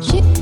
She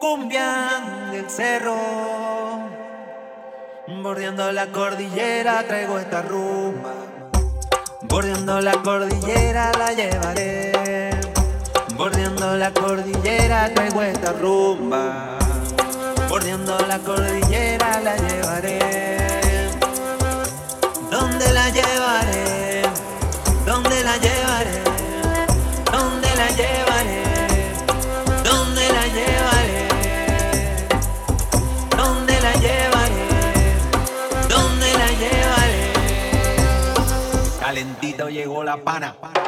cumbia del cerro. Bordeando la cordillera traigo esta rumba. Bordeando la cordillera la llevaré. Bordeando la cordillera traigo esta rumba. Bordeando la cordillera la llevaré. ¿Dónde la llevaré? ¿Dónde la llevaré? ¿Dónde la llevaré? maldita llegó la pana.